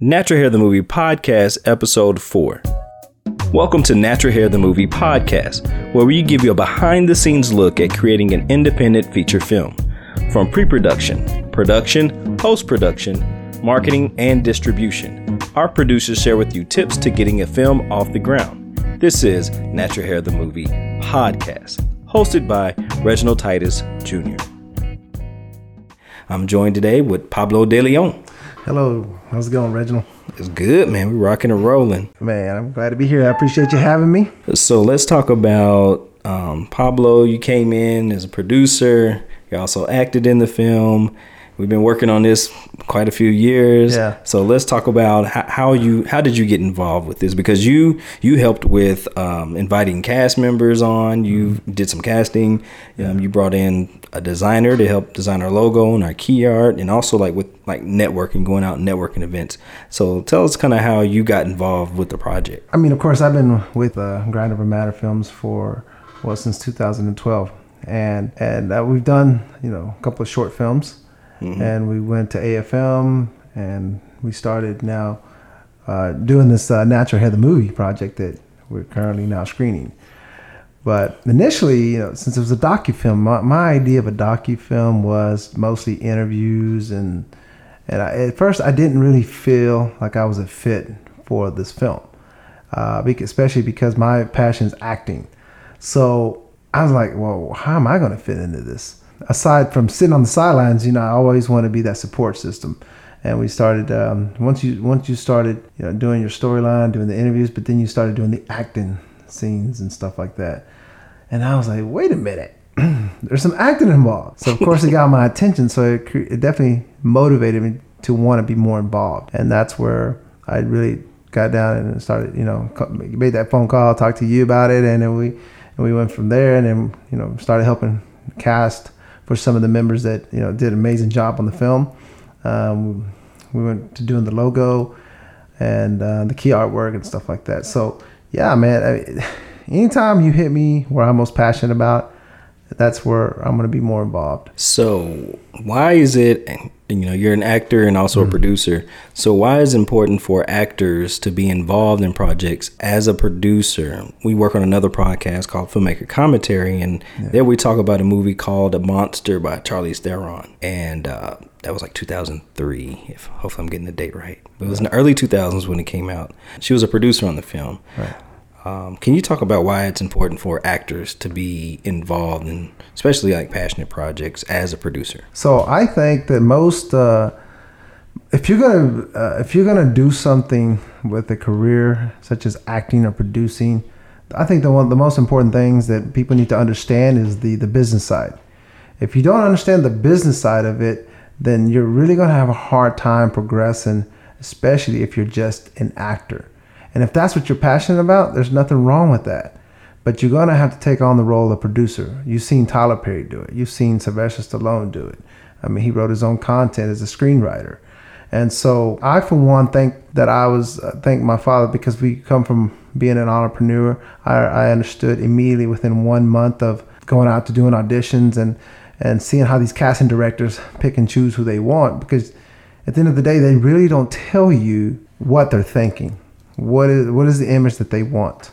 Natural Hair the Movie Podcast, Episode 4. Welcome to Natural Hair the Movie Podcast, where we give you a behind the scenes look at creating an independent feature film. From pre production, production, post production, marketing, and distribution, our producers share with you tips to getting a film off the ground. This is Natural Hair the Movie Podcast, hosted by Reginald Titus Jr. I'm joined today with Pablo De Leon. Hello, how's it going, Reginald? It's good, man. We're rocking and rolling. Man, I'm glad to be here. I appreciate you having me. So let's talk about um, Pablo. You came in as a producer. You also acted in the film. We've been working on this quite a few years. Yeah. So let's talk about how, how you how did you get involved with this? Because you you helped with um, inviting cast members on. You did some casting. Um, you brought in a designer to help design our logo and our key art, and also like with like networking, going out and networking events. So tell us kind of how you got involved with the project. I mean, of course, I've been with uh, Grind Over Matter Films for well since 2012, and and uh, we've done you know a couple of short films, and we went to AFM, and we started now uh, doing this uh, Natural Hair the movie project that we're currently now screening. But initially, you know, since it was a docu-film, my, my idea of a docu-film was mostly interviews and and I, at first I didn't really feel like I was a fit for this film, uh, especially because my passion is acting. So I was like, well, how am I going to fit into this? Aside from sitting on the sidelines, you know, I always want to be that support system. And we started um, once you once you started, you know, doing your storyline, doing the interviews, but then you started doing the acting scenes and stuff like that. And I was like, wait a minute, there's some acting involved. So of course it got my attention. So it, it definitely motivated me to want to be more involved. And that's where I really got down and started, you know, made that phone call, talked to you about it, and then we and we went from there. And then you know started helping cast for some of the members that you know did an amazing job on the film. Um, we went to doing the logo and uh, the key artwork and stuff like that. So yeah, man. I, anytime you hit me where I'm most passionate about, that's where I'm gonna be more involved. So why is it you know you're an actor and also a producer. So why is it important for actors to be involved in projects as a producer? We work on another podcast called filmmaker commentary and there we talk about a movie called a monster by Charlize Theron. And uh, that was like 2003 if hopefully i'm getting the date right. But it was in the early 2000s when it came out. She was a producer on the film. Right. Um, can you talk about why it's important for actors to be involved in especially like passionate projects as a producer So I think that most, uh, if you're gonna uh, if you're gonna do something with a career such as acting or producing, I think the one the most important things that people need to understand is the the business side. If you don't understand the business side of it, then you're really gonna have a hard time progressing, especially if you're just an actor. And if that's what you're passionate about, there's nothing wrong with that. But you're gonna have to take on the role of producer. You've seen Tyler Perry do it. You've seen Sylvester Stallone do it. I mean, he wrote his own content as a screenwriter. And so I, for one, think that I was uh, thank my father because we come from being an entrepreneur. I, I understood immediately within one month of going out to doing auditions and and seeing how these casting directors pick and choose who they want because at the end of the day they really don't tell you what they're thinking. What is what is the image that they want?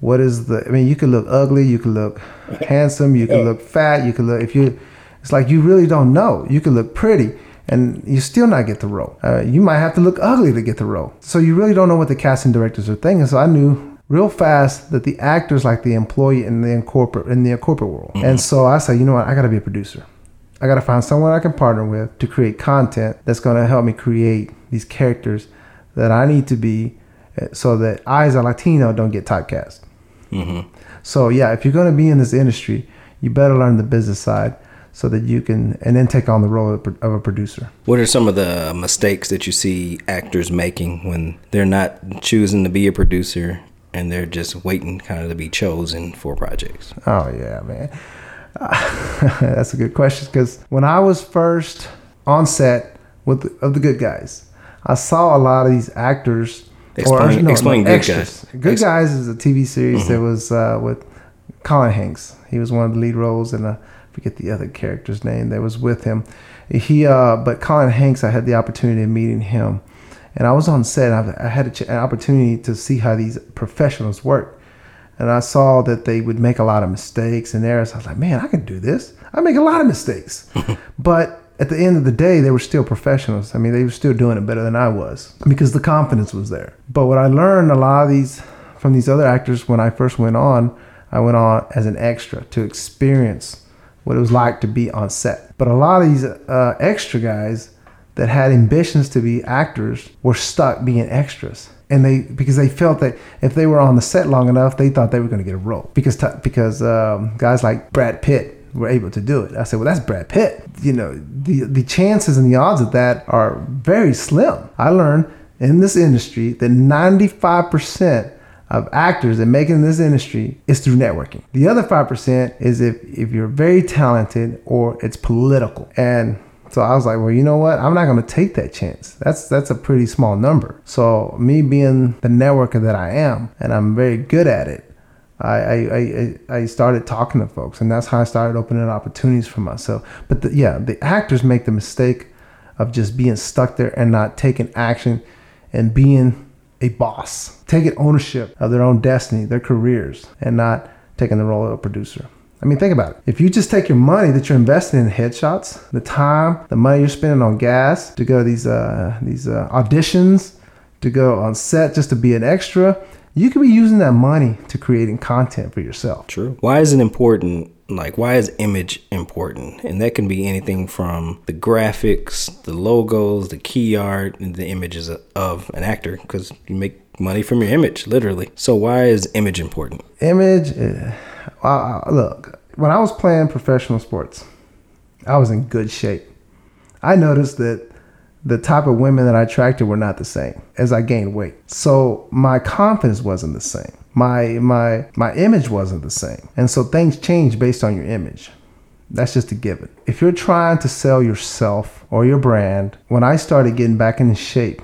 What is the I mean you could look ugly, you could look handsome, you could look fat, you could look if you it's like you really don't know. You could look pretty and you still not get the role. Uh, you might have to look ugly to get the role. So you really don't know what the casting directors are thinking. So I knew real fast that the actors like the employee in the corporate in the corporate world. And so I said, you know what, I got to be a producer. I got to find someone I can partner with to create content that's going to help me create these characters that I need to be, so that I as a Latino don't get typecast. Mm-hmm. So yeah, if you're going to be in this industry, you better learn the business side so that you can and then take on the role of, of a producer. What are some of the mistakes that you see actors making when they're not choosing to be a producer and they're just waiting kind of to be chosen for projects? Oh yeah, man. that's a good question because when I was first on set with the, of the Good Guys, I saw a lot of these actors. Explain- explain Good extras. Guys. Good Ex- Guys is a TV series that was uh, with Colin Hanks. He was one of the lead roles, and I forget the other character's name that was with him. He, uh, but Colin Hanks, I had the opportunity of meeting him, and I was on set. I, I had a ch- an opportunity to see how these professionals work, and I saw that they would make a lot of mistakes and errors. I was like, man, I can do this. I make a lot of mistakes, but at the end of the day, they were still professionals. I mean, they were still doing it better than I was because the confidence was there. But what I learned a lot of these from these other actors when I first went on, I went on as an extra to experience what it was like to be on set. But a lot of these uh, extra guys that had ambitions to be actors were stuck being extras. And they because they felt that if they were on the set long enough, they thought they were going to get a role because t- because um, guys like Brad Pitt were able to do it. I said, well, that's Brad Pitt. You know, the the chances and the odds of that are very slim. I learned in this industry that 95% of actors that make it in this industry is through networking. The other 5% is if, if you're very talented or it's political. And so I was like, well, you know what? I'm not going to take that chance. That's that's a pretty small number. So me being the networker that I am, and I'm very good at it, I, I, I started talking to folks, and that's how I started opening opportunities for myself. But the, yeah, the actors make the mistake of just being stuck there and not taking action and being a boss, taking ownership of their own destiny, their careers, and not taking the role of a producer. I mean, think about it. If you just take your money that you're investing in headshots, the time, the money you're spending on gas to go to these uh, these uh, auditions, to go on set just to be an extra, you could be using that money to creating content for yourself. True. Why is it important? Like, why is image important? And that can be anything from the graphics, the logos, the key art, and the images of an actor, because you make money from your image, literally. So, why is image important? Image, uh, look, when I was playing professional sports, I was in good shape. I noticed that the type of women that I attracted were not the same as I gained weight. So my confidence wasn't the same. My my my image wasn't the same. And so things change based on your image. That's just a given. If you're trying to sell yourself or your brand, when I started getting back in shape,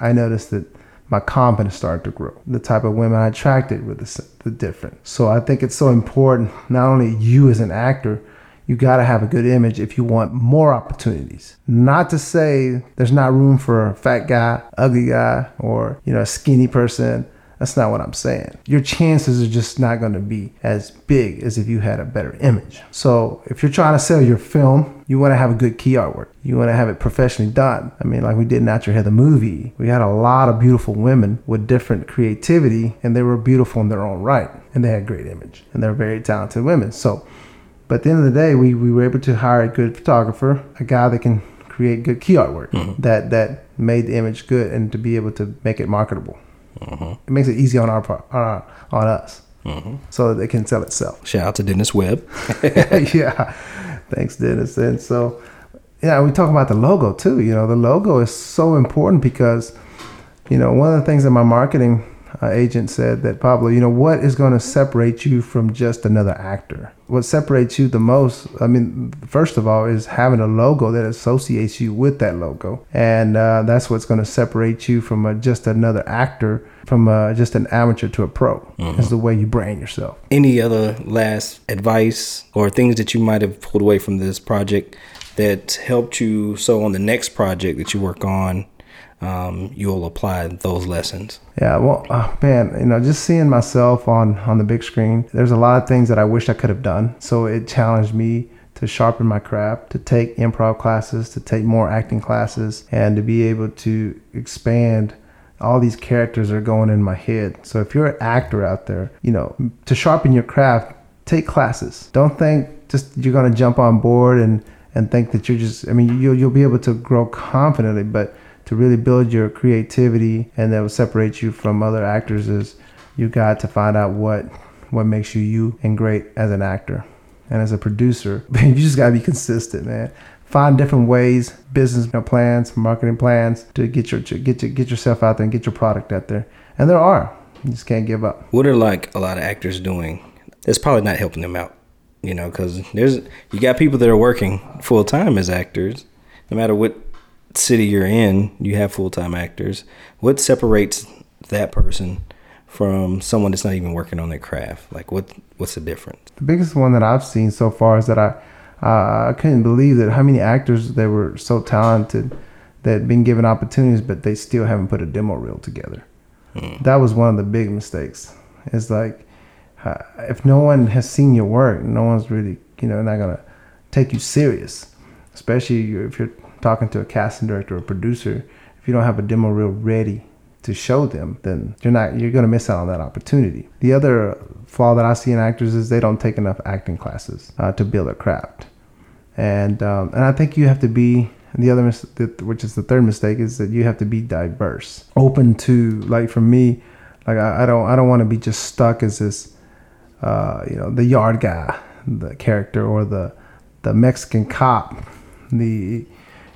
I noticed that my confidence started to grow. The type of women I attracted were the, the different. So I think it's so important, not only you as an actor, you got to have a good image if you want more opportunities. Not to say there's not room for a fat guy, ugly guy, or you know a skinny person. That's not what I'm saying. Your chances are just not going to be as big as if you had a better image. So, if you're trying to sell your film, you want to have a good key artwork. You want to have it professionally done. I mean, like we did Natural Hair the movie. We had a lot of beautiful women with different creativity, and they were beautiful in their own right, and they had great image, and they're very talented women. So, but at the end of the day, we, we were able to hire a good photographer, a guy that can create good key artwork mm-hmm. that that made the image good, and to be able to make it marketable. Mm-hmm. It makes it easy on our part, on, our, on us, mm-hmm. so that it can sell itself. Shout out to Dennis Webb. yeah, thanks, Dennis. And so, yeah, we talk about the logo too. You know, the logo is so important because, you know, one of the things in my marketing uh, agent said that Pablo, you know, what is going to separate you from just another actor? What separates you the most, I mean, first of all, is having a logo that associates you with that logo. And uh, that's what's going to separate you from a, just another actor, from a, just an amateur to a pro, mm-hmm. is the way you brand yourself. Any other last advice or things that you might have pulled away from this project that helped you so on the next project that you work on um, you'll apply those lessons. Yeah, well, uh, man, you know, just seeing myself on on the big screen, there's a lot of things that I wish I could have done. So it challenged me to sharpen my craft, to take improv classes, to take more acting classes, and to be able to expand all these characters are going in my head. So if you're an actor out there, you know, to sharpen your craft, take classes. Don't think just you're going to jump on board and and think that you're just I mean you'll you'll be able to grow confidently, but to really build your creativity and that will separate you from other actors is you got to find out what what makes you you and great as an actor and as a producer. You just got to be consistent man. Find different ways business plans marketing plans to get your to get your, get yourself out there and get your product out there. And there are. You just can't give up. What are like a lot of actors doing? That's probably not helping them out you know because there's you got people that are working full-time as actors. No matter what city you're in, you have full time actors. What separates that person from someone that's not even working on their craft? Like, what what's the difference? The biggest one that I've seen so far is that I uh, I couldn't believe that how many actors they were so talented that been given opportunities, but they still haven't put a demo reel together. That was one of the big mistakes. It's like uh, if no one has seen your work, no one's really, you know, not gonna take you serious. Especially if you're talking to a casting director or producer, if you don't have a demo reel ready to show them, then you're not you're gonna miss out on that opportunity. The other flaw that I see in actors is they don't take enough acting classes uh, to build their craft, and um, and I think you have to be the other mis- which is the third mistake is that you have to be diverse, open to like for me, like I, I don't I don't want to be just stuck as this, uh, you know, the yard guy, the character or the the Mexican cop, the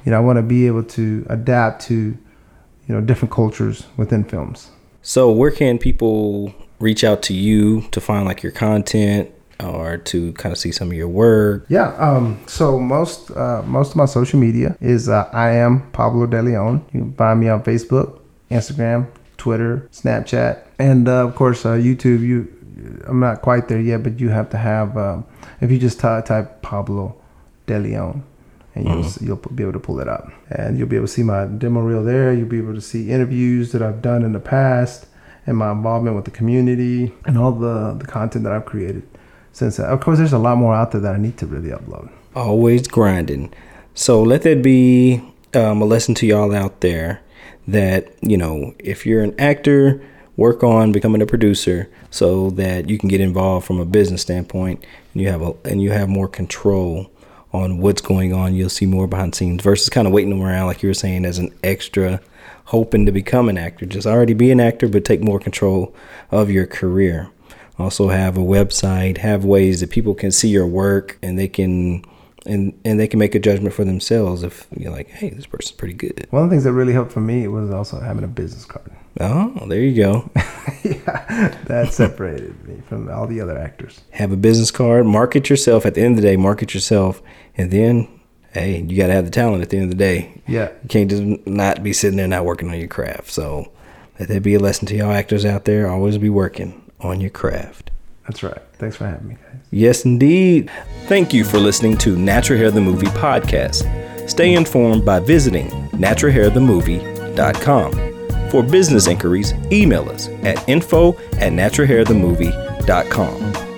you know I want to be able to adapt to you know different cultures within films. So where can people reach out to you to find like your content or to kind of see some of your work? Yeah. Um, so most uh, most of my social media is uh, I am Pablo De Leon. You can find me on Facebook, Instagram, Twitter, Snapchat, and uh, of course uh, YouTube. You, I'm not quite there yet, but you have to have. Um, if you just ty- type Pablo De Leon, and you'll you'll be able to pull it up, and you'll be able to see my demo reel there. You'll be able to see interviews that I've done in the past, and my involvement with the community, and all the the content that I've created since. Then. Of course, there's a lot more out there that I need to really upload. Always grinding. So let that be um, a lesson to y'all out there that you know if you're an actor work on becoming a producer so that you can get involved from a business standpoint and you have a and you have more control on what's going on. You'll see more behind the scenes versus kind of waiting around like you were saying as an extra hoping to become an actor. Just already be an actor but take more control of your career. Also have a website have ways that people can see your work and they can and and they can make a judgment for themselves if you're like hey this person's pretty good. One of the things that really helped for me was also having a business card. oh there you go. Yeah, that separated me from all the other actors. have a business card market yourself at the end of the day market yourself and then hey you got to have the talent at the end of the day. Yeah, you can't just not be sitting there not working on your craft. So let that be a lesson to y'all actors out there. Always be working on your craft that's right. Thanks for having me, guys. Yes, indeed. Thank you for listening to Natural Hair the Movie podcast. Stay informed by visiting naturalhairthemovie.com. For business inquiries, email us at info at naturalhairthemovie.com.